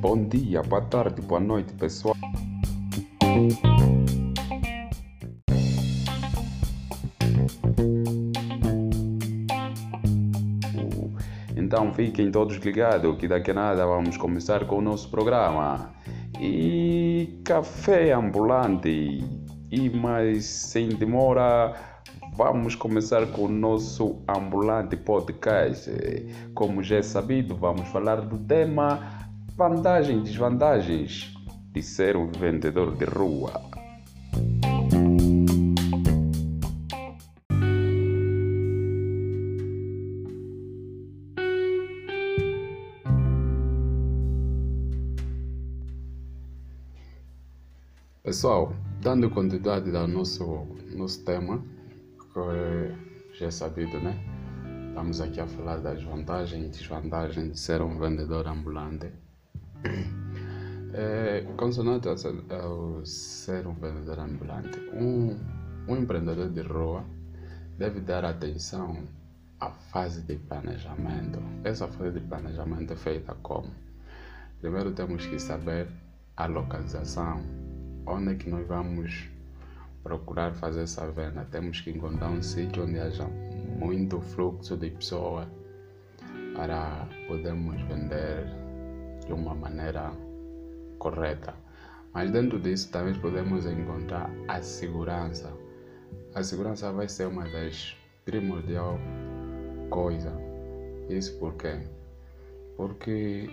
Bom dia, boa tarde, boa noite, pessoal. Então fiquem todos ligados que daqui a nada vamos começar com o nosso programa. E café ambulante. E mais sem demora, vamos começar com o nosso ambulante podcast. Como já é sabido, vamos falar do tema vantagens e desvantagens de ser um vendedor de rua. Pessoal, dando continuidade ao nosso, nosso tema, já é sabido, né? Estamos aqui a falar das vantagens e desvantagens de ser um vendedor ambulante. É, consonante ao ser um vendedor ambulante, um, um empreendedor de rua deve dar atenção à fase de planejamento. Essa fase de planejamento é feita como? Primeiro temos que saber a localização, onde é que nós vamos procurar fazer essa venda. Temos que encontrar um sítio onde haja muito fluxo de pessoas para podermos vender de uma maneira correta. Mas dentro disso também podemos encontrar a segurança. A segurança vai ser uma das primordial coisa. Isso por quê? Porque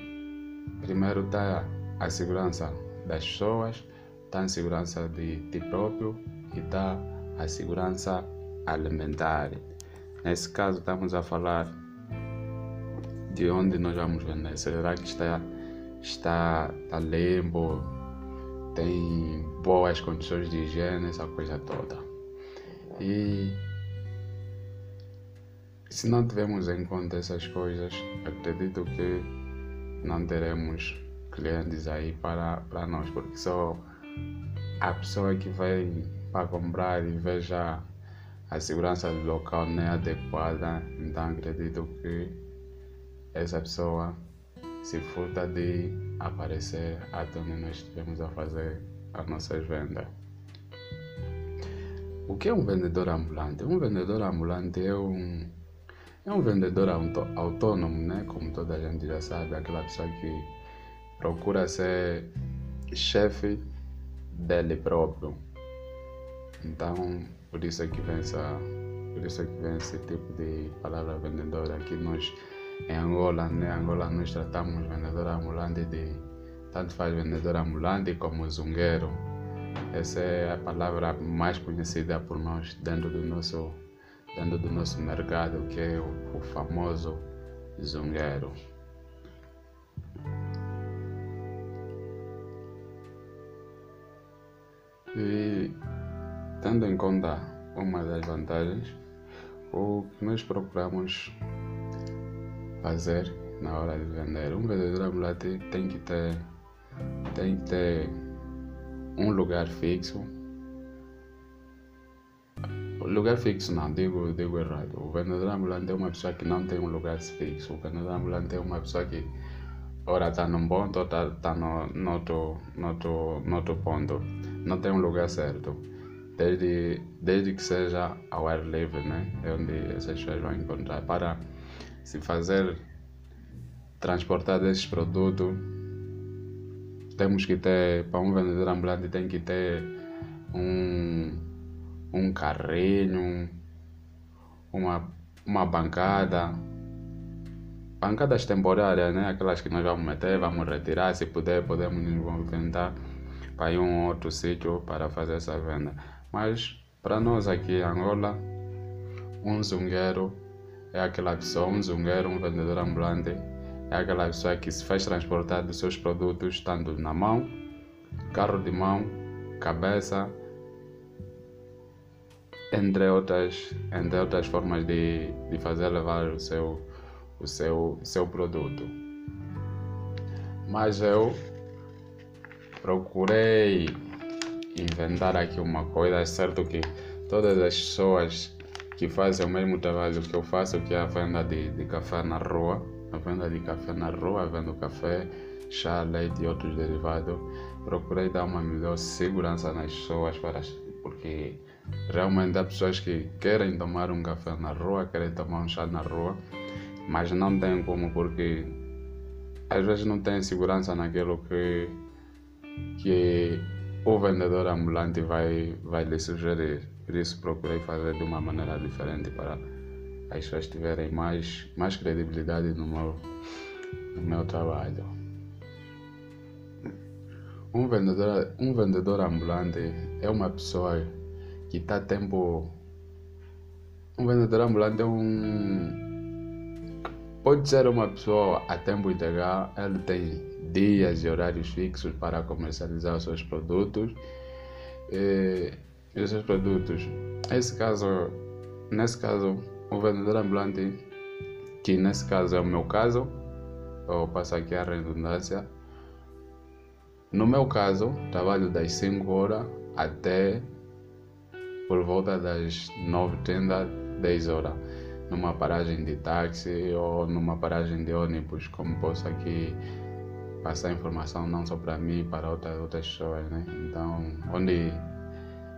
primeiro está a segurança das pessoas, está a segurança de ti próprio e está a segurança alimentar. Nesse caso estamos a falar de onde nós vamos vender. Será que está está, está limpo, tem boas condições de higiene, essa coisa toda. E se não tivermos em conta essas coisas, acredito que não teremos clientes aí para, para nós, porque só a pessoa que vai para comprar e veja a segurança do local não é adequada, então acredito que essa pessoa se furta de aparecer até onde nós estivemos a fazer as nossas vendas. O que é um vendedor ambulante? Um vendedor ambulante é um, é um vendedor autônomo, né? como toda a gente já sabe, aquela pessoa que procura ser chefe dele próprio. Então, por isso é que vem essa, por isso é que vem esse tipo de palavra vendedor aqui nós em Angola, né? Angola nós tratamos vendedor ambulante de tanto faz vendedor ambulante como zungueiro. Essa é a palavra mais conhecida por nós dentro do nosso dentro do nosso mercado, que é o, o famoso zungueiro. E tendo em conta uma das vantagens, o que nós procuramos fazer na hora de vender. Um vendedor ambulante tem que ter, tem que ter um lugar fixo. Lugar fixo não, digo, digo errado. O vendedor ambulante é uma pessoa que não tem um lugar fixo. O vendedor ambulante é uma pessoa que ora está num ponto, está tá no, no, no, no outro ponto. Não tem um lugar certo. Desde, desde que seja ao ar livre, né? É onde essas pessoas vão encontrar. Para se fazer transportar esses produtos, temos que ter, para um vendedor ambulante, tem que ter um, um carrinho, uma, uma bancada, bancadas temporárias, né? aquelas que nós vamos meter, vamos retirar, se puder, podemos nos movimentar para ir um outro sítio para fazer essa venda. Mas para nós aqui em Angola, um zungueiro é aquela pessoa, um zungueiro, um vendedor ambulante, é aquela pessoa que se faz transportar dos seus produtos tanto na mão, carro de mão, cabeça, entre outras, entre outras formas de, de fazer levar o seu, o seu, seu produto. Mas eu procurei inventar aqui uma coisa, é certo que todas as pessoas que fazem o mesmo trabalho que eu faço, que é a venda de, de café na rua, a venda de café na rua, vendo café, chá, leite e outros derivados, procurei dar uma melhor segurança nas pessoas, para, porque realmente há pessoas que querem tomar um café na rua, querem tomar um chá na rua, mas não tem como, porque às vezes não tem segurança naquilo que, que o vendedor ambulante vai, vai lhe sugerir. Por isso procurei fazer de uma maneira diferente para as pessoas tiverem mais, mais credibilidade no meu, no meu trabalho. Um vendedor, um vendedor ambulante é uma pessoa que está tempo. Um vendedor ambulante é um. Pode ser uma pessoa a tempo integral, ele tem dias e horários fixos para comercializar os seus produtos. E esses produtos. Esse caso, nesse caso, o vendedor ambulante, que nesse caso é o meu caso, eu passo aqui a redundância. No meu caso, trabalho das 5 horas até por volta das 9h30, 10 horas, numa paragem de táxi ou numa paragem de ônibus, como posso aqui passar informação não só para mim, para outras, outras pessoas, né? Então, onde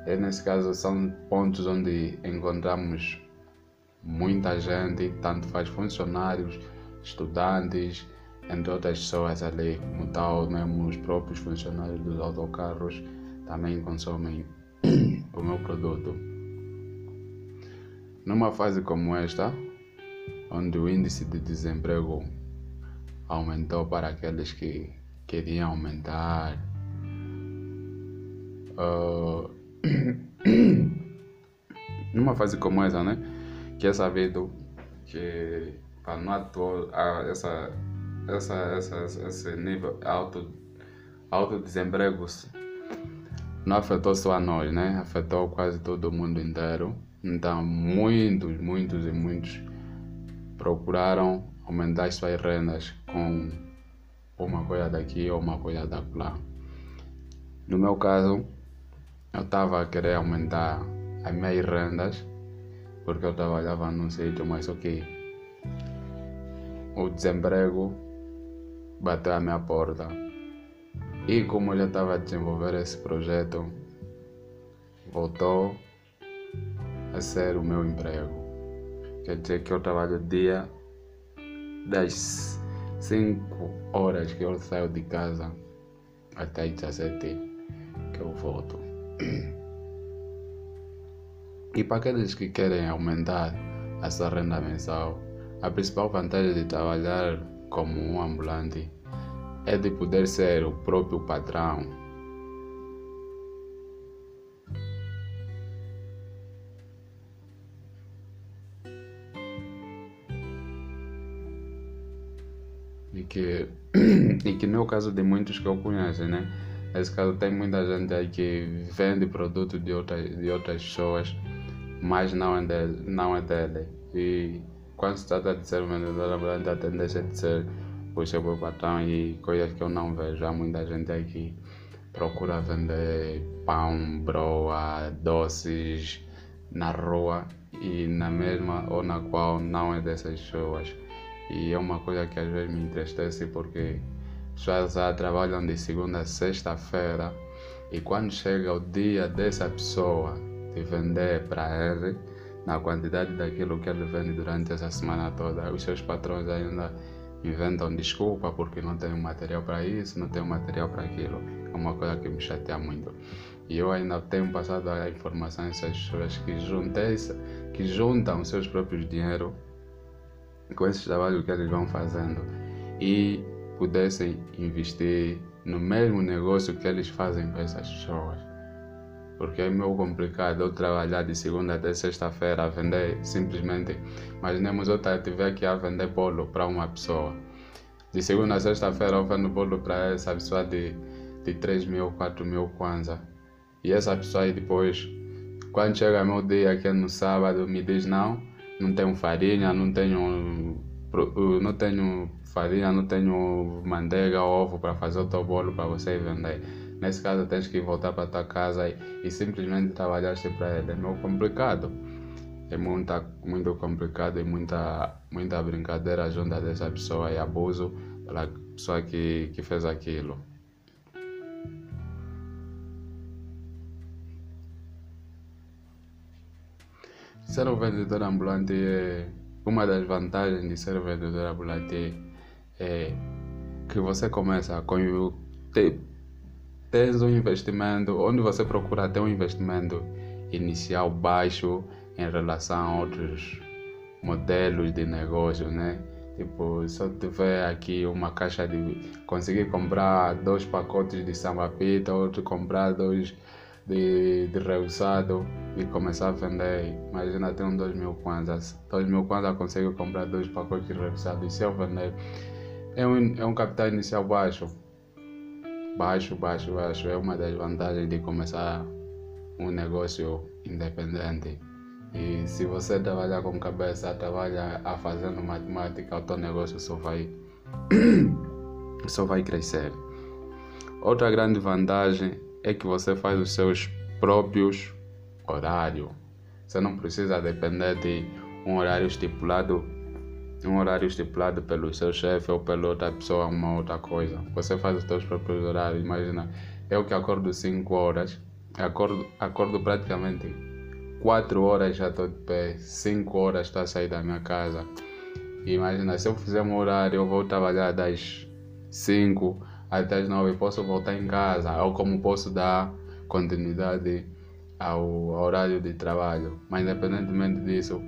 e nesse caso são pontos onde encontramos muita gente, tanto faz funcionários, estudantes, entre outras pessoas ali, como tal, mesmo os próprios funcionários dos autocarros também consomem o meu produto. Numa fase como esta, onde o índice de desemprego aumentou para aqueles que queriam aumentar, uh, numa fase como essa, né? Que é sabido que para não atuar essa, essa, essa, esse nível alto, alto desemprego não afetou só a nós, né? Afetou quase todo mundo inteiro. Então, muitos, muitos e muitos procuraram aumentar suas rendas com uma coisa daqui ou uma coisa da lá. No meu caso, eu estava a querer aumentar as minhas rendas porque eu trabalhava num sítio, mas ok. O desemprego bateu à minha porta. E como eu já estava a desenvolver esse projeto, voltou a ser o meu emprego. Quer dizer que eu trabalho dia das 5 horas que eu saio de casa até as 17 que eu volto. E para aqueles que querem aumentar a sua renda mensal, a principal vantagem de trabalhar como um ambulante é de poder ser o próprio patrão. E que, e que não é o caso de muitos que eu conheço, né? Nesse caso, tem muita gente aí que vende produtos de outras, de outras pessoas, mas não é, dele, não é dele. E quando se trata de ser vendedor ambulante, a tendência de ser o seu patrão e coisas que eu não vejo. Há muita gente aí que procura vender pão, broa, doces na rua e na mesma ou na qual não é dessas pessoas. E é uma coisa que às vezes me entristece porque pessoas já trabalham de segunda a sexta-feira e quando chega o dia dessa pessoa de vender para ele, na quantidade daquilo que ele vende durante essa semana toda, os seus patrões ainda inventam desculpa porque não tem material para isso, não tem material para aquilo. É uma coisa que me chateia muito. E eu ainda tenho passado a informação a essas pessoas que, juntem, que juntam seus próprios dinheiro com esses trabalhos que eles vão fazendo e pudessem investir no mesmo negócio que eles fazem para essas pessoas. Porque é meio complicado eu trabalhar de segunda até sexta-feira a vender simplesmente. Imaginemos eu estiver aqui a vender bolo para uma pessoa. De segunda a sexta-feira eu vendo bolo para essa pessoa de, de 3 mil, 4 mil kwanza. E essa pessoa aí depois, quando chega meu dia que é no sábado, me diz não, não tenho farinha, não tenho, não tenho farinha, não tenho manteiga, ovo para fazer o teu bolo para você vender. Nesse caso, tens que voltar para tua casa e, e simplesmente trabalhar para ele. É meio complicado. é muita, muito complicado e muita, muita brincadeira junto dessa pessoa e abuso pela pessoa que, que fez aquilo. Ser um vendedor ambulante é uma das vantagens de ser vendedor ambulante é que você começa com ter, tens um investimento onde você procura ter um investimento inicial baixo em relação a outros modelos de negócio, né? Tipo, se eu tiver aqui uma caixa de. conseguir comprar dois pacotes de sambapita, outro comprar dois de, de reusado e começar a vender. Imagina, tenho dois mil kwanzas. Dois mil kwanzas consigo comprar dois pacotes de reusado. E se eu vender, é um, é um capital inicial baixo. Baixo, baixo, baixo. É uma das vantagens de começar um negócio independente. E se você trabalhar com cabeça, trabalha a fazendo matemática, o teu negócio só vai, só vai crescer. Outra grande vantagem é que você faz os seus próprios horários. Você não precisa depender de um horário estipulado, um horário estipulado pelo seu chefe ou pela outra pessoa, uma outra coisa. Você faz os seus próprios horários. Imagina, eu que acordo 5 horas, acordo, acordo praticamente 4 horas já estou de pé, 5 horas estou a sair da minha casa. Imagina, se eu fizer um horário, eu vou trabalhar das 5 até as 9, posso voltar em casa, ou como posso dar continuidade ao, horário de trabalho. Mas independentemente disso,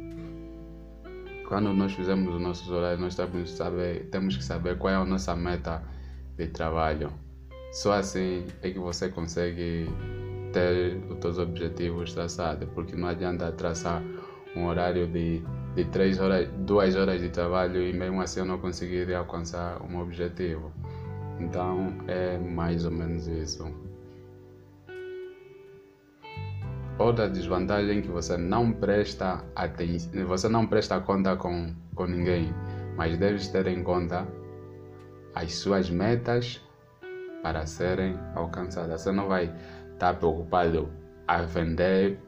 quando nós fizemos os nossos horários, nós temos que saber, temos que saber qual é a nossa meta de trabalho. Só assim é que você consegue ter os seus objetivos traçados, porque não adianta traçar um horário de, de três horas, duas horas de trabalho e mesmo assim eu não conseguiria alcançar um objetivo. Então é mais ou menos isso. Outra desvantagem que você não presta atenção, você não presta conta com, com ninguém, mas deves ter em conta as suas metas para serem alcançadas. Você não vai está preocupado a vender,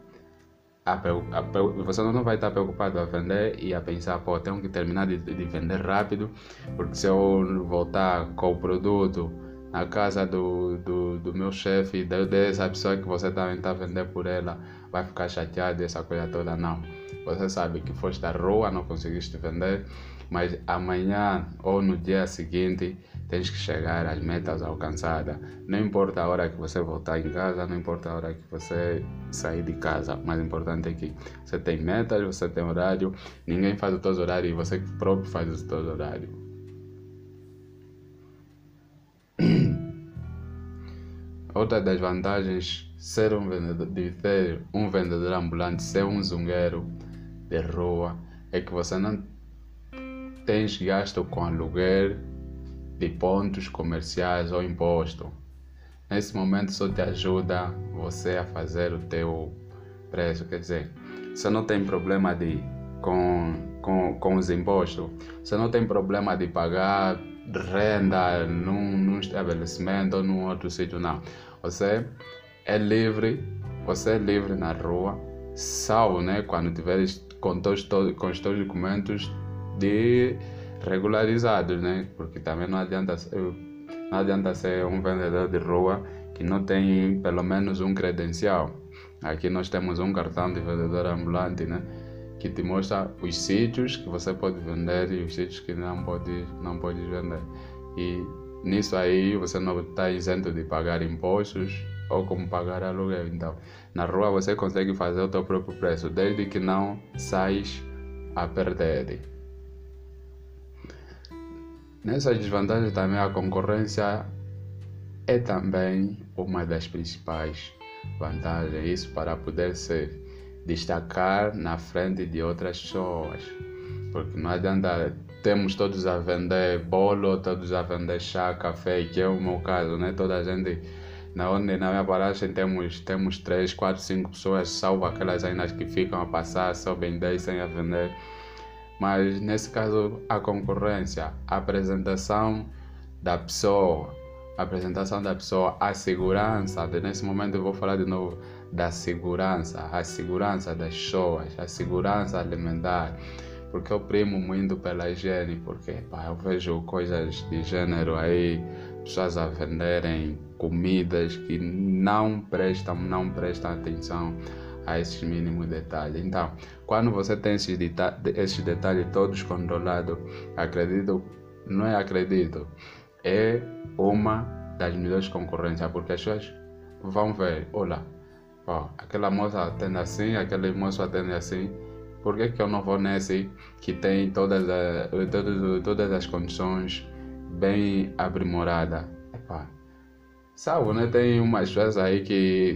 a, a, você não vai estar preocupado a vender e a pensar, pô, tenho que terminar de, de vender rápido, porque se eu voltar com o produto na casa do, do, do meu chefe, dessa pessoa que você também está vendendo por ela, vai ficar chateado, essa coisa toda. Não. Você sabe que foste à rua, não conseguiste vender, mas amanhã ou no dia seguinte tens que chegar às metas alcançadas. Não importa a hora que você voltar em casa, não importa a hora que você sair de casa. O mais importante é que você tem metas, você tem horário, ninguém faz o teu horário e você próprio faz o teu horário. Outra das vantagens ser um vendedor, de ter um vendedor ambulante, ser um zungueiro de rua, é que você não tens gasto com aluguel de pontos comerciais ou imposto. Nesse momento só te ajuda você a fazer o teu preço, quer dizer, você não tem problema de com, com, com os impostos, você não tem problema de pagar renda num, num estabelecimento ou num outro sítio, não. Você é livre, você é livre na rua, salvo né, quando tiveres com, todos, com os teus documentos de regularizados, né? Porque também não adianta, não adianta ser um vendedor de rua que não tem pelo menos um credencial. Aqui nós temos um cartão de vendedor ambulante, né? Que te mostra os sítios que você pode vender e os sítios que não pode, não pode vender. E nisso aí você não está isento de pagar impostos ou como pagar aluguel. Então, na rua você consegue fazer o teu próprio preço, desde que não sais a perder. Nessa desvantagem também a concorrência é também uma das principais vantagens. Isso para poder se destacar na frente de outras pessoas. Porque não adianta temos todos a vender bolo, todos a vender chá, café, que é o meu caso, né? Toda a gente na onde na minha paragem temos temos três, quatro, cinco pessoas, salvo aquelas ainda que ficam a passar, só vender sem a vender mas nesse caso a concorrência, a apresentação da pessoa, a apresentação da pessoa, a segurança, nesse momento eu vou falar de novo da segurança, a segurança das pessoas, a segurança alimentar. Porque eu primo muito pela higiene, porque pá, eu vejo coisas de gênero aí, pessoas a venderem comidas que não prestam, não prestam atenção a esses mínimos detalhes. Então, quando você tem esses, deta esses detalhes todos controlados, acredito, não é acredito, é uma das melhores concorrências, porque as pessoas vão ver, olha, ó, aquela moça atende assim, aquele moço atende assim, por que, que eu não vou nesse que tem todas, as, todas, todas as condições bem aprimoradas? Epá, sabe, né? Tem umas pessoas aí que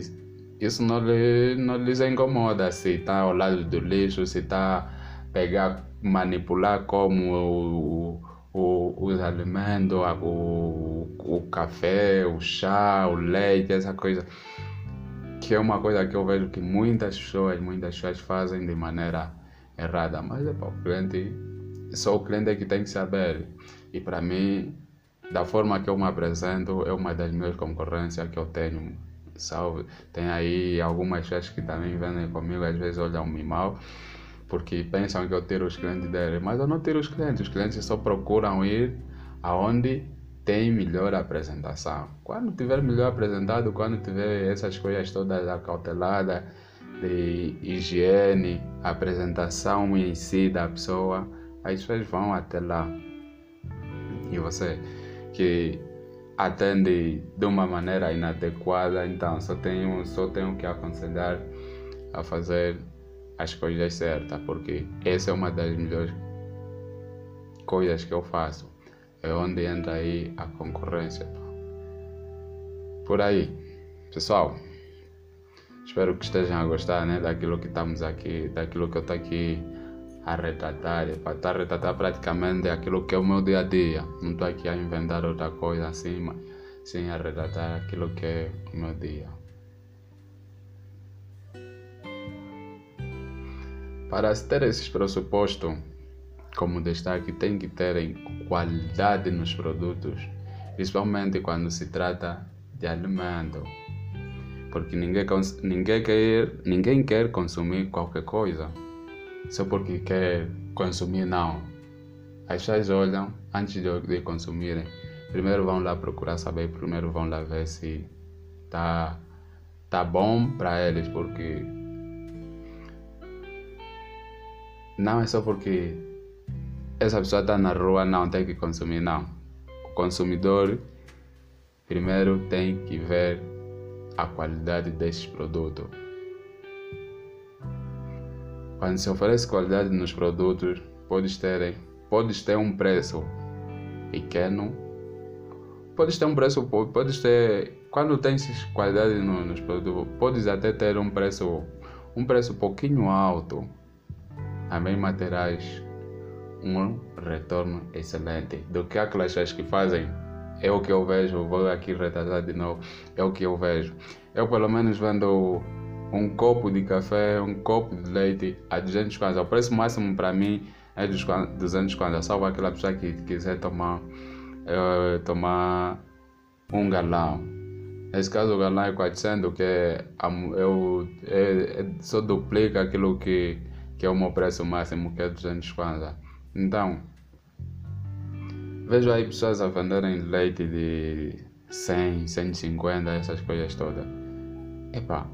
isso não, lhe, não lhes incomoda se está ao lado do lixo, se está pegar, manipular como o, o, os alimentos, o, o café, o chá, o leite, essa coisa. Que é uma coisa que eu vejo que muitas pessoas, muitas pessoas fazem de maneira errada. Mas é para o cliente, só o cliente que tem que saber. E para mim, da forma que eu me apresento, é uma das minhas concorrências que eu tenho salve. Tem aí algumas pessoas que também vendem comigo, às vezes olham-me mal, porque pensam que eu tiro os clientes dele. Mas eu não tiro os clientes, os clientes só procuram ir aonde tem melhor apresentação. Quando tiver melhor apresentado, quando tiver essas coisas todas acauteladas, de higiene, apresentação em si da pessoa, as pessoas vão até lá. E você que atende de uma maneira inadequada, então só tenho, só tenho que aconselhar a fazer as coisas certas, porque essa é uma das melhores coisas que eu faço. É onde entra aí a concorrência. Por aí, pessoal. Espero que estejam a gostar né, daquilo que estamos aqui, daquilo que eu estou aqui a retratar, para estar a retratar praticamente aquilo que é o meu dia a dia. Não estou aqui a inventar outra coisa assim, mas sim a retratar aquilo que é o meu dia. Para se ter esses pressupostos como destaque, tem que ter qualidade nos produtos, principalmente quando se trata de alimento. Porque ninguém, ninguém, quer, ninguém quer consumir qualquer coisa só porque quer consumir, não. As pessoas olham antes de, de consumirem. Primeiro vão lá procurar saber, primeiro vão lá ver se tá, tá bom para eles, porque não é só porque essa pessoa está na rua, não tem que consumir, não. O consumidor primeiro tem que ver a qualidade desses produtos. Quando se oferece qualidade nos produtos, podes ter, podes ter um preço pequeno, podes ter um preço, podes ter, quando tens qualidade nos produtos, podes até ter um preço, um preço pouquinho alto, também materiais um retorno excelente do que aquelas pessoas que fazem é o que eu vejo, vou aqui retratar de novo, é o que eu vejo. Eu pelo menos vendo um copo de café, um copo de leite a 200 kwanza. O preço máximo para mim é dos 200 kwanza. Salvo aquela pessoa que quiser tomar, uh, tomar um galão. Nesse caso, o galão é 400, que é, eu, é, é, só duplica aquilo que, que é o meu preço máximo, que é 200 kwanza. Então, vejo aí pessoas a venderem leite de 100, 150, essas coisas todas. Epa,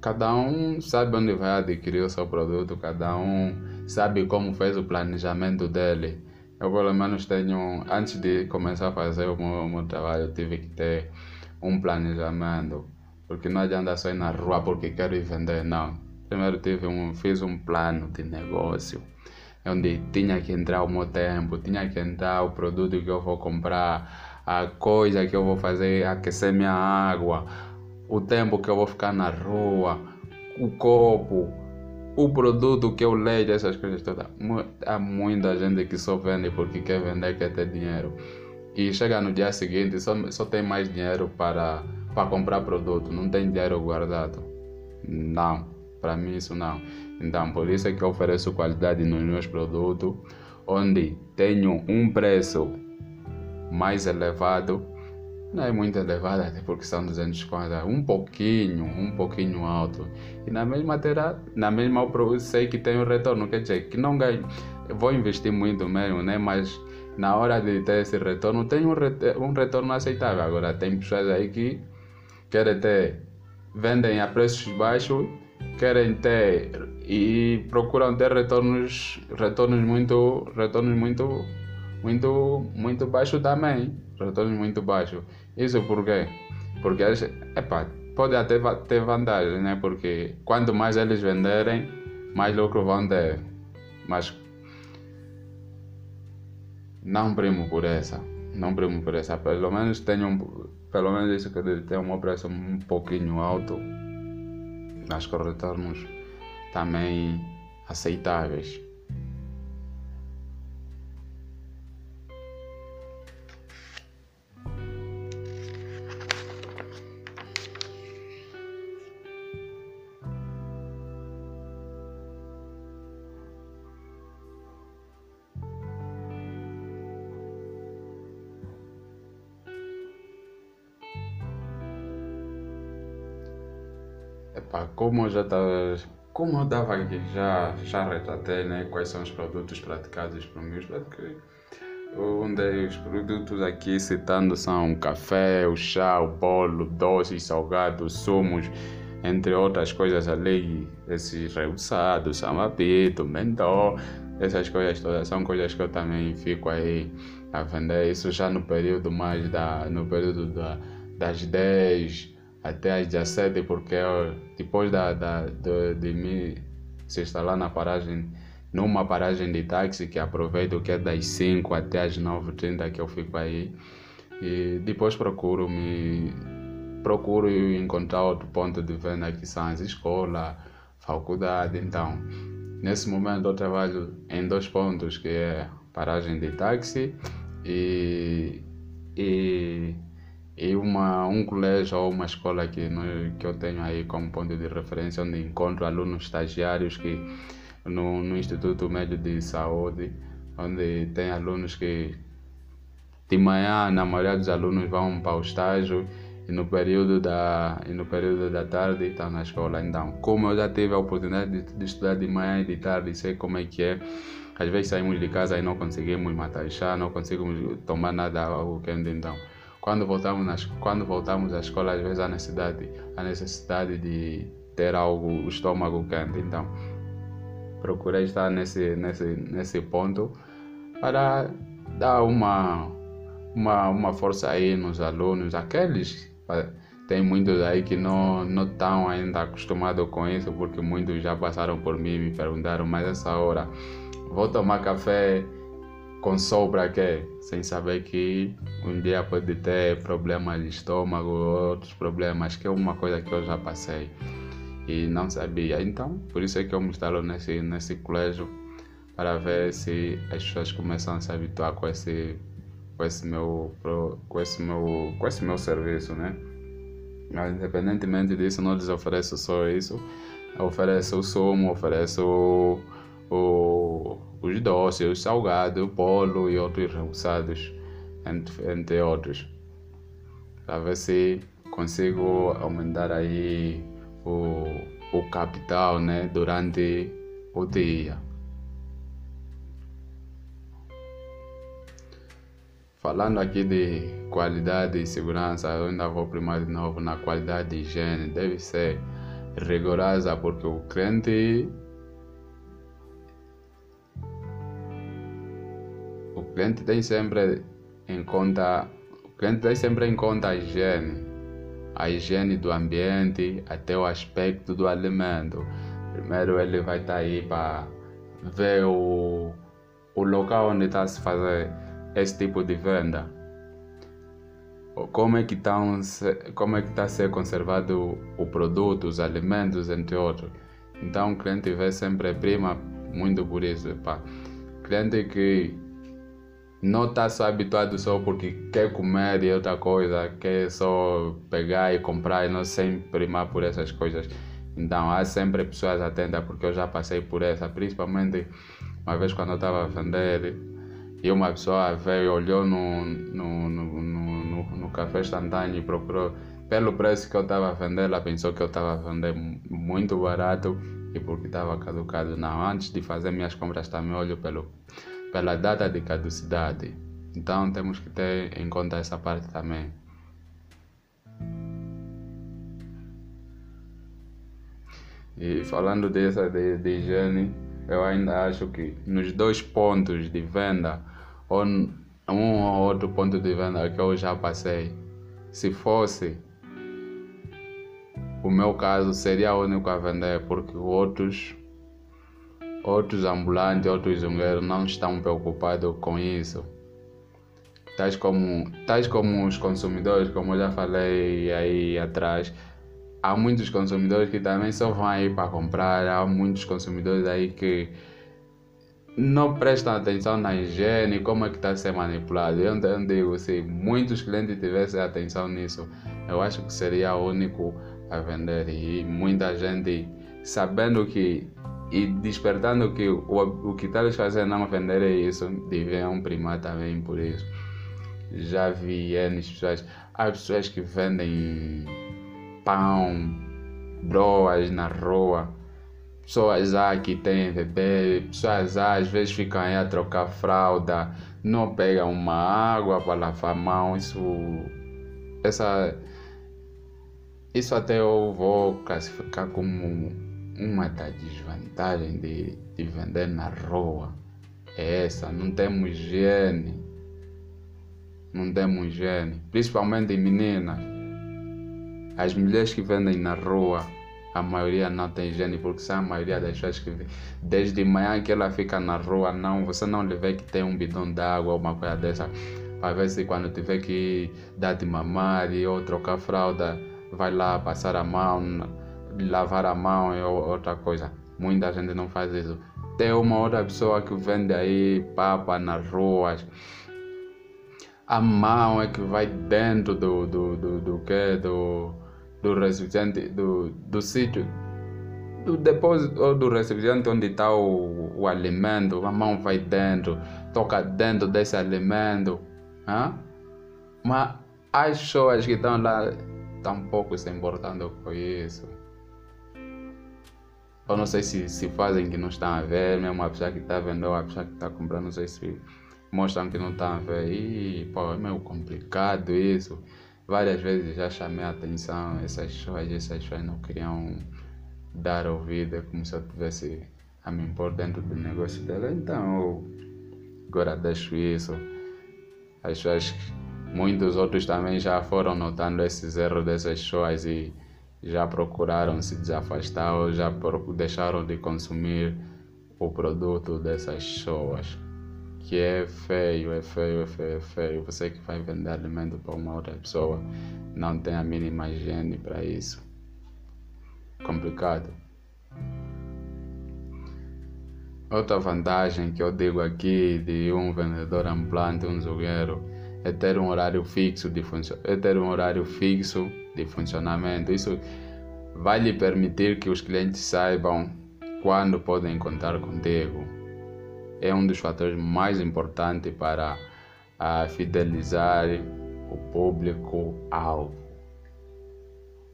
Cada um sabe onde vai adquirir o seu produto, cada um sabe como fez o planejamento dele. Eu, pelo menos, tenho, antes de começar a fazer o meu, o meu trabalho, tive que ter um planejamento. Porque não adianta só ir na rua porque quero ir vender, não. Primeiro tive um, fiz um plano de negócio, onde tinha que entrar o meu tempo, tinha que entrar o produto que eu vou comprar, a coisa que eu vou fazer, aquecer minha água, o tempo que eu vou ficar na rua, o copo, o produto que eu leio, essas coisas todas. Há muita gente que só vende porque quer vender, quer ter dinheiro. E chega no dia seguinte, só, só tem mais dinheiro para, para comprar produto, não tem dinheiro guardado. Não, para mim isso não. Então, por isso é que eu ofereço qualidade nos meus produtos, onde tenho um preço mais elevado não é muito elevada, até porque são 250, um pouquinho, um pouquinho alto. E na mesma terra, na mesma sei que tem um retorno, quer dizer, que não ganho, vou investir muito mesmo, né? Mas na hora de ter esse retorno, tem um, um retorno aceitável. Agora, tem pessoas aí que querem ter, vendem a preços baixos, querem ter e procuram ter retornos, retornos muito, retornos muito, muito, muito baixos também retornos muito baixos. Isso por quê? Porque eles, epa, pode até ter vantagem, né? Porque quanto mais eles venderem, mais lucro vão ter. Mas não primo por essa. Não primo por essa. Pelo menos tenho um, pelo menos isso que tem um preço um pouquinho alto. Acho que os retornos também aceitáveis. Epá, como eu já estava. Como eu estava aqui, já, já retratei né, quais são os produtos praticados por mim. Um dos produtos aqui citando são o café, o chá, o bolo, doces, salgados, sumos, entre outras coisas ali, esses reusados, samapito, mentol, essas coisas todas são coisas que eu também fico aí a vender. Isso já no período mais da, no período da, das 10 até às 17, porque depois da, da, de, de me se instalar na paragem, numa paragem de táxi, que aproveito que é das 5 até às 9h30 que eu fico aí, e depois procuro me procuro encontrar outro ponto de venda que são as escolas, faculdade, então. Nesse momento eu trabalho em dois pontos que é paragem de táxi e, e e uma, um colégio ou uma escola que, que eu tenho aí como ponto de referência, onde encontro alunos estagiários que no, no Instituto Médio de Saúde, onde tem alunos que de manhã, na maioria dos alunos vão para o estágio e no período da, e no período da tarde estão na escola. Então, como eu já tive a oportunidade de, de estudar de manhã e de tarde, sei como é que é, às vezes saímos de casa e não conseguimos matar chá, não conseguimos tomar nada ao quente, então quando voltamos, nas, quando voltamos à escola, às vezes há necessidade, a necessidade de ter algo, o estômago quente. Então, procurei estar nesse, nesse, nesse ponto para dar uma, uma, uma força aí nos alunos, aqueles tem muitos aí que não não estão ainda acostumados com isso porque muitos já passaram por mim e me perguntaram mas essa hora vou tomar café com sobra que sem saber que um dia pode ter problemas de estômago, outros problemas, que é uma coisa que eu já passei e não sabia. Então, por isso é que eu me instalo nesse, nesse colégio para ver se as pessoas começam a se habituar com esse, com esse, meu, com esse, meu, com esse meu serviço, né? Mas, independentemente disso, não lhes ofereço só isso. Eu ofereço o sumo, ofereço o, o os doces, os salgados, o bolo e outros rebuçados, entre, entre outros. Para ver se consigo aumentar aí o, o capital né, durante o dia. Falando aqui de qualidade e segurança, eu ainda vou primar de novo na qualidade de higiene. Deve ser rigorosa porque o cliente cliente tem sempre em conta, o cliente tem sempre em conta a higiene, a higiene do ambiente, até o aspecto do alimento. Primeiro ele vai estar tá aí para ver o, o local onde está se fazer esse tipo de venda. Como é que está como é que está a ser conservado o produto, os alimentos, entre outros. Então o cliente vê sempre prima muito por isso. Pá. Cliente que não está só habituado só porque quer comer e outra coisa, quer só pegar e comprar e não sem primar por essas coisas. Então há sempre pessoas atentas porque eu já passei por essa, principalmente uma vez quando eu estava a vender e uma pessoa veio, olhou no, no, no, no, no no café instantâneo e procurou pelo preço que eu estava a vender, ela pensou que eu estava a vender muito barato e porque estava caducado. Não, antes de fazer minhas compras também olho pelo, pela data de caducidade. Então temos que ter em conta essa parte também. E falando dessa de, de higiene, eu ainda acho que nos dois pontos de venda, ou um ou outro ponto de venda que eu já passei, se fosse o meu caso seria o único a vender porque outros outros ambulantes, outros zungueiros não estão preocupados com isso. Tais como, tais como os consumidores, como eu já falei aí atrás, há muitos consumidores que também só vão aí para comprar, há muitos consumidores aí que não prestam atenção na higiene, como é que está ser manipulado. Eu, eu digo, se muitos clientes tivessem atenção nisso, eu acho que seria o único a vender e muita gente sabendo que e despertando que o, o que está eles fazendo não vender é isso, deviam primar também por isso. Já vi N pessoas, há pessoas que vendem pão, broas na rua, pessoas lá que têm bebê, pessoas lá às vezes ficam aí a trocar fralda, não pegam uma água para lavar a mão, isso, essa isso até eu vou classificar como uma das desvantagens de, de vender na rua. É essa, não temos higiene. Não temos higiene. Principalmente meninas. As mulheres que vendem na rua, a maioria não tem higiene, porque são a maioria das pessoas que desde manhã que ela fica na rua, não, você não lhe vê que tem um bidão d'água ou uma coisa dessa, para ver se quando tiver que dar de mamar ou trocar fralda, vai lá passar a mão, lavar a mão é outra coisa. Muita gente não faz isso. Tem uma outra pessoa que vende aí papa nas ruas. A mão é que vai dentro do, do, do, do que? Do, do recipiente, do, do sítio, do depósito ou do recipiente onde está o, o alimento. A mão vai dentro, toca dentro desse alimento. Hã? Mas as pessoas que estão lá tampouco se importando com isso. Eu não sei se, se fazem que não estão a ver, mesmo a pessoa que está vendo ou a pessoa que está comprando, não sei se mostram que não estão a ver. E, pô, é meio complicado isso. Várias vezes já chamei a atenção essas pessoas, essas pessoas não queriam dar ouvido, é como se eu tivesse a me impor dentro do negócio dela. Então, eu agora deixo isso. As pessoas Muitos outros também já foram notando esses erros dessas pessoas e já procuraram se desafastar ou já deixaram de consumir o produto dessas pessoas. Que é feio, é feio, é feio, é feio. Você que vai vender alimento para uma outra pessoa não tem a mínima higiene para isso. Complicado. Outra vantagem que eu digo aqui de um vendedor ambulante, um zogueiro, é ter um horário fixo de é ter um horário fixo de funcionamento. Isso vai lhe permitir que os clientes saibam quando podem contar contigo. É um dos fatores mais importantes para a fidelizar o público alvo.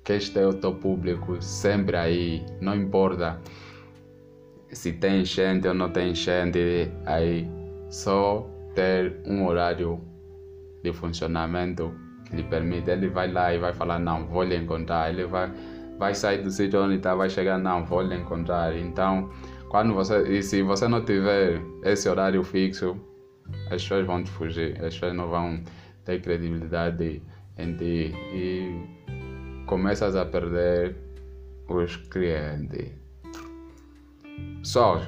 Que este é o teu público sempre aí, não importa se tem enchente ou não tem enchente aí, só ter um horário de funcionamento que lhe permite. Ele vai lá e vai falar, não, vou lhe encontrar. Ele vai, vai sair do sítio onde está, vai chegar, não, vou lhe encontrar. Então, quando você, e se você não tiver esse horário fixo, as pessoas vão te fugir, as pessoas não vão ter credibilidade em ti e começas a perder os clientes. Só,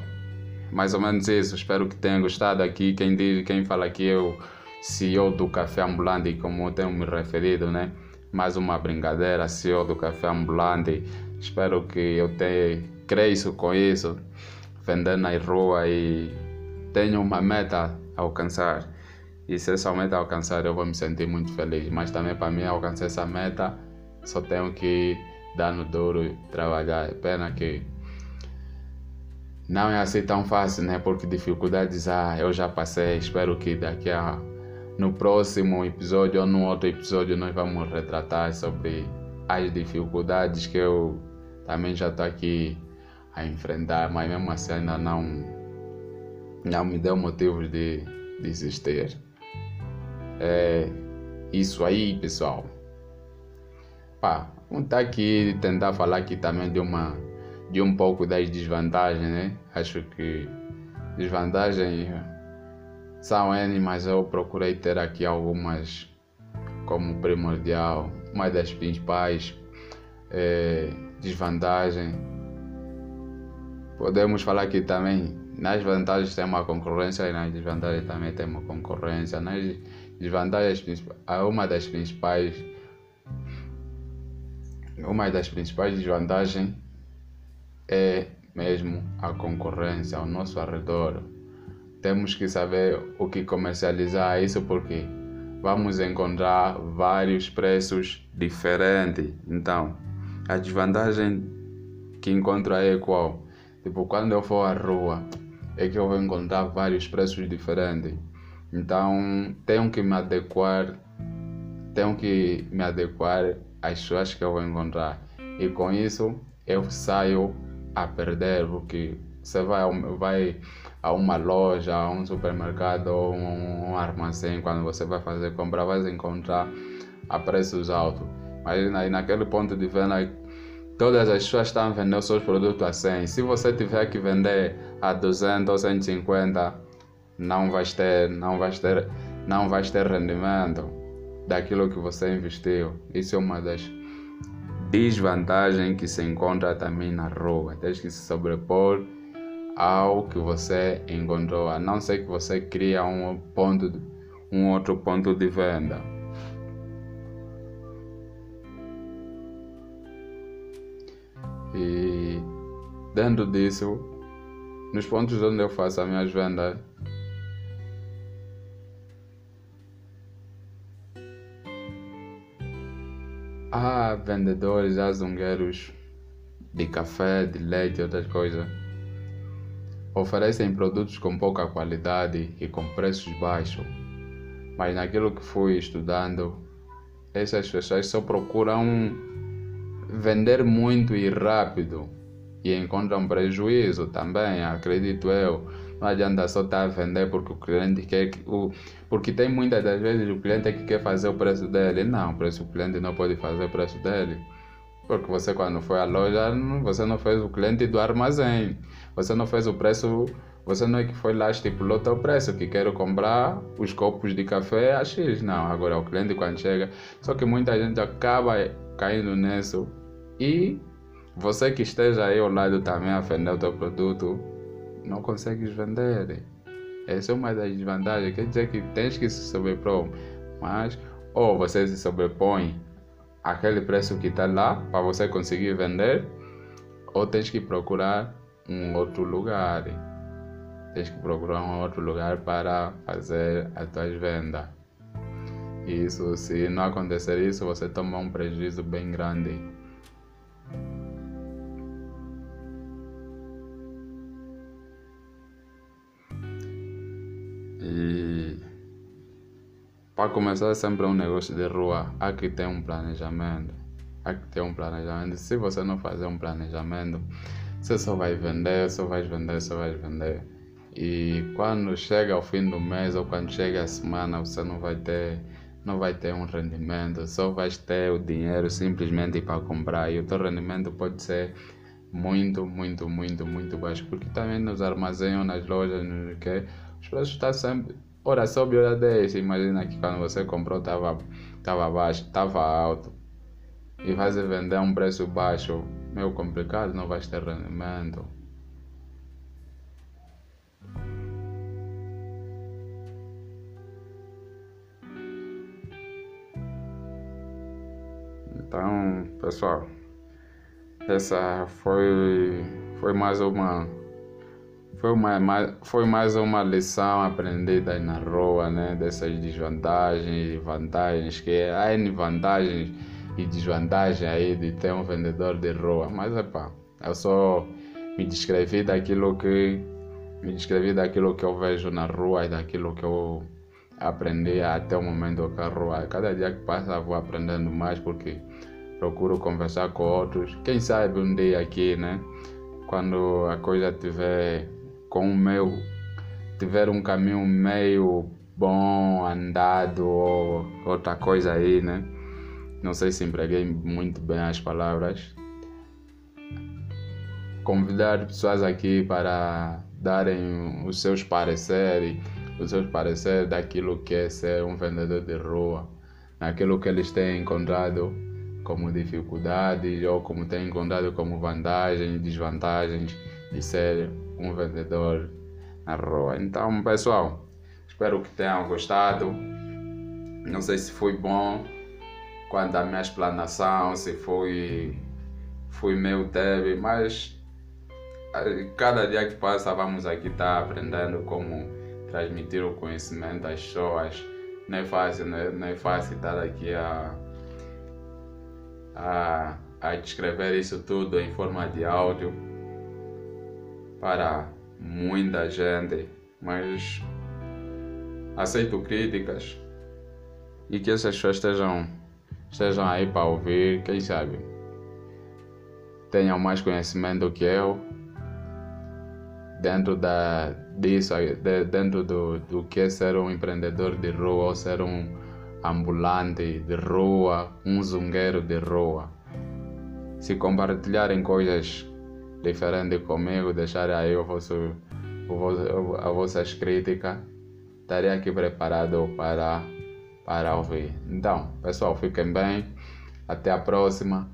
mais ou menos isso. Espero que tenham gostado aqui. Quem diz, quem fala aqui eu CEO do Café Ambulante, como tenho me referido, né? Mais uma brincadeira, CEO do Café Ambulante. Espero que eu tenha cresço com isso, vender na rua e tenho uma meta a alcançar. E se essa meta alcançar, eu vou me sentir muito feliz. Mas também para mim alcançar essa meta, só tenho que dar no duro e trabalhar. É pena que não é assim tão fácil, né? Porque dificuldades ah, eu já passei. Espero que daqui a no próximo episódio ou no outro episódio nós vamos retratar sobre as dificuldades que eu também já estou aqui a enfrentar, mas mesmo assim ainda não, não me deu motivos de desistir. É isso aí, pessoal. Pá, vamos estar aqui tentar falar aqui também de uma de um pouco das desvantagens, né? Acho que desvantagens são N, mas eu procurei ter aqui algumas como primordial, uma das principais é, desvantagens. Podemos falar aqui também, nas vantagens tem uma concorrência e nas desvantagens também tem uma concorrência. Nas desvantagens, uma das principais uma das principais desvantagens é mesmo a concorrência ao nosso redor. Temos que saber o que comercializar isso porque vamos encontrar vários preços diferentes. Então, a desvantagem que encontro aí é qual? Tipo, quando eu for à rua, é que eu vou encontrar vários preços diferentes. Então, tenho que me adequar, tenho que me adequar às pessoas que eu vou encontrar. E com isso, eu saio a perder, porque você vai, vai a uma loja, a um supermercado ou um, um armazém, quando você vai fazer compra, vai encontrar a preços altos. Mas aí naquele ponto de venda, todas as pessoas estão vendendo seus produtos a 100. Se você tiver que vender a 200 ou 150, não vai ter, não vai ter, não vai ter rendimento daquilo que você investiu. Isso é uma das desvantagem que se encontra também na rua. Tens que se sobrepor ao que você encontrou, a não ser que você cria um ponto, um outro ponto de venda. E dentro disso, nos pontos onde eu faço as minhas vendas, Há vendedores, há zongueiros de café, de leite e outras coisas. Oferecem produtos com pouca qualidade e com preços baixos. Mas naquilo que fui estudando, essas pessoas só procuram vender muito e rápido e encontram prejuízo também, acredito eu não adianta só estar a vender porque o cliente quer que o porque tem muitas das vezes o cliente é que quer fazer o preço dele. Não, o preço o cliente não pode fazer o preço dele. Porque você quando foi à loja, você não fez o cliente do armazém. Você não fez o preço, você não é que foi lá estipulou o preço, que quero comprar os copos de café a X. Não, agora o cliente quando chega. Só que muita gente acaba caindo nisso. E você que esteja aí ao lado também a vender o teu produto, não consegues vender. Essa é uma das desvantagens. Quer dizer que tens que se sobrepor. Mas, ou você se sobrepõe aquele preço que está lá para você conseguir vender, ou tens que procurar um outro lugar. Tens que procurar um outro lugar para fazer as tuas vendas. Isso, se não acontecer isso, você toma um prejuízo bem grande. E para começar sempre um negócio de rua, há que ter um planejamento. Há que ter um planejamento. Se você não fazer um planejamento, você só vai vender, só vai vender, só vai vender. E quando chega ao fim do mês ou quando chega a semana, você não vai ter não vai ter um rendimento, só vai ter o dinheiro simplesmente para comprar e o teu rendimento pode ser muito, muito, muito, muito baixo, porque também nos armazéns, nas lojas, no que os preços estão sempre. Ora sobe, ora desce. Imagina que quando você comprou estava tava baixo, estava alto. E vai vender a um preço baixo, meio complicado, não vai ter rendimento. Então, pessoal, essa foi, foi mais uma foi, uma, foi mais uma lição aprendida na rua, né? Dessas desvantagens e vantagens, que há N vantagens e desvantagens aí de ter um vendedor de rua. Mas, é pá, eu só me descrevi daquilo que me descrevi daquilo que eu vejo na rua e daquilo que eu aprendi até o momento que a rua. Cada dia que passa vou aprendendo mais porque procuro conversar com outros. Quem sabe um dia aqui, né? Quando a coisa tiver com o meu, tiver um caminho meio bom, andado ou outra coisa aí, né? Não sei se empreguei muito bem as palavras. Convidar pessoas aqui para darem os seus pareceres, os seus pareceres daquilo que é ser um vendedor de rua, naquilo que eles têm encontrado como dificuldades ou como têm encontrado como vantagens desvantagens de ser um vendedor na rua. Então, pessoal, espero que tenham gostado. Não sei se foi bom quanto à minha explanação, se foi, foi meu teve, mas cada dia que passa vamos aqui estar tá aprendendo como transmitir o conhecimento às pessoas. Não é fácil, não é, não é fácil estar aqui a, a, a descrever isso tudo em forma de áudio para muita gente, mas aceito críticas e que essas pessoas estejam, estejam aí para ouvir, quem sabe tenham mais conhecimento que eu dentro da, disso, de, dentro do, do que é ser um empreendedor de rua ou ser um ambulante de rua, um zungueiro de rua. Se compartilharem coisas diferentes comigo, deixarem aí o vosso, o vosso, a vossas críticas, estarei aqui preparado para, para ouvir. Então, pessoal, fiquem bem. Até a próxima.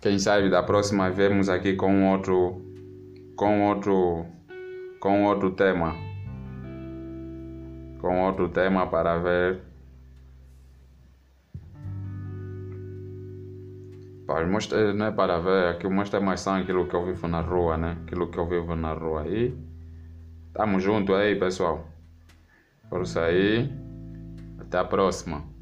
Quem sabe da próxima vemos aqui com outro com outro com outro tema com outro tema para ver para mostrar, não é para ver, aqui mostra mais são aquilo que eu vivo na rua, né? Aquilo que eu vivo na rua. E tamo junto aí, pessoal. Por isso aí, até a próxima.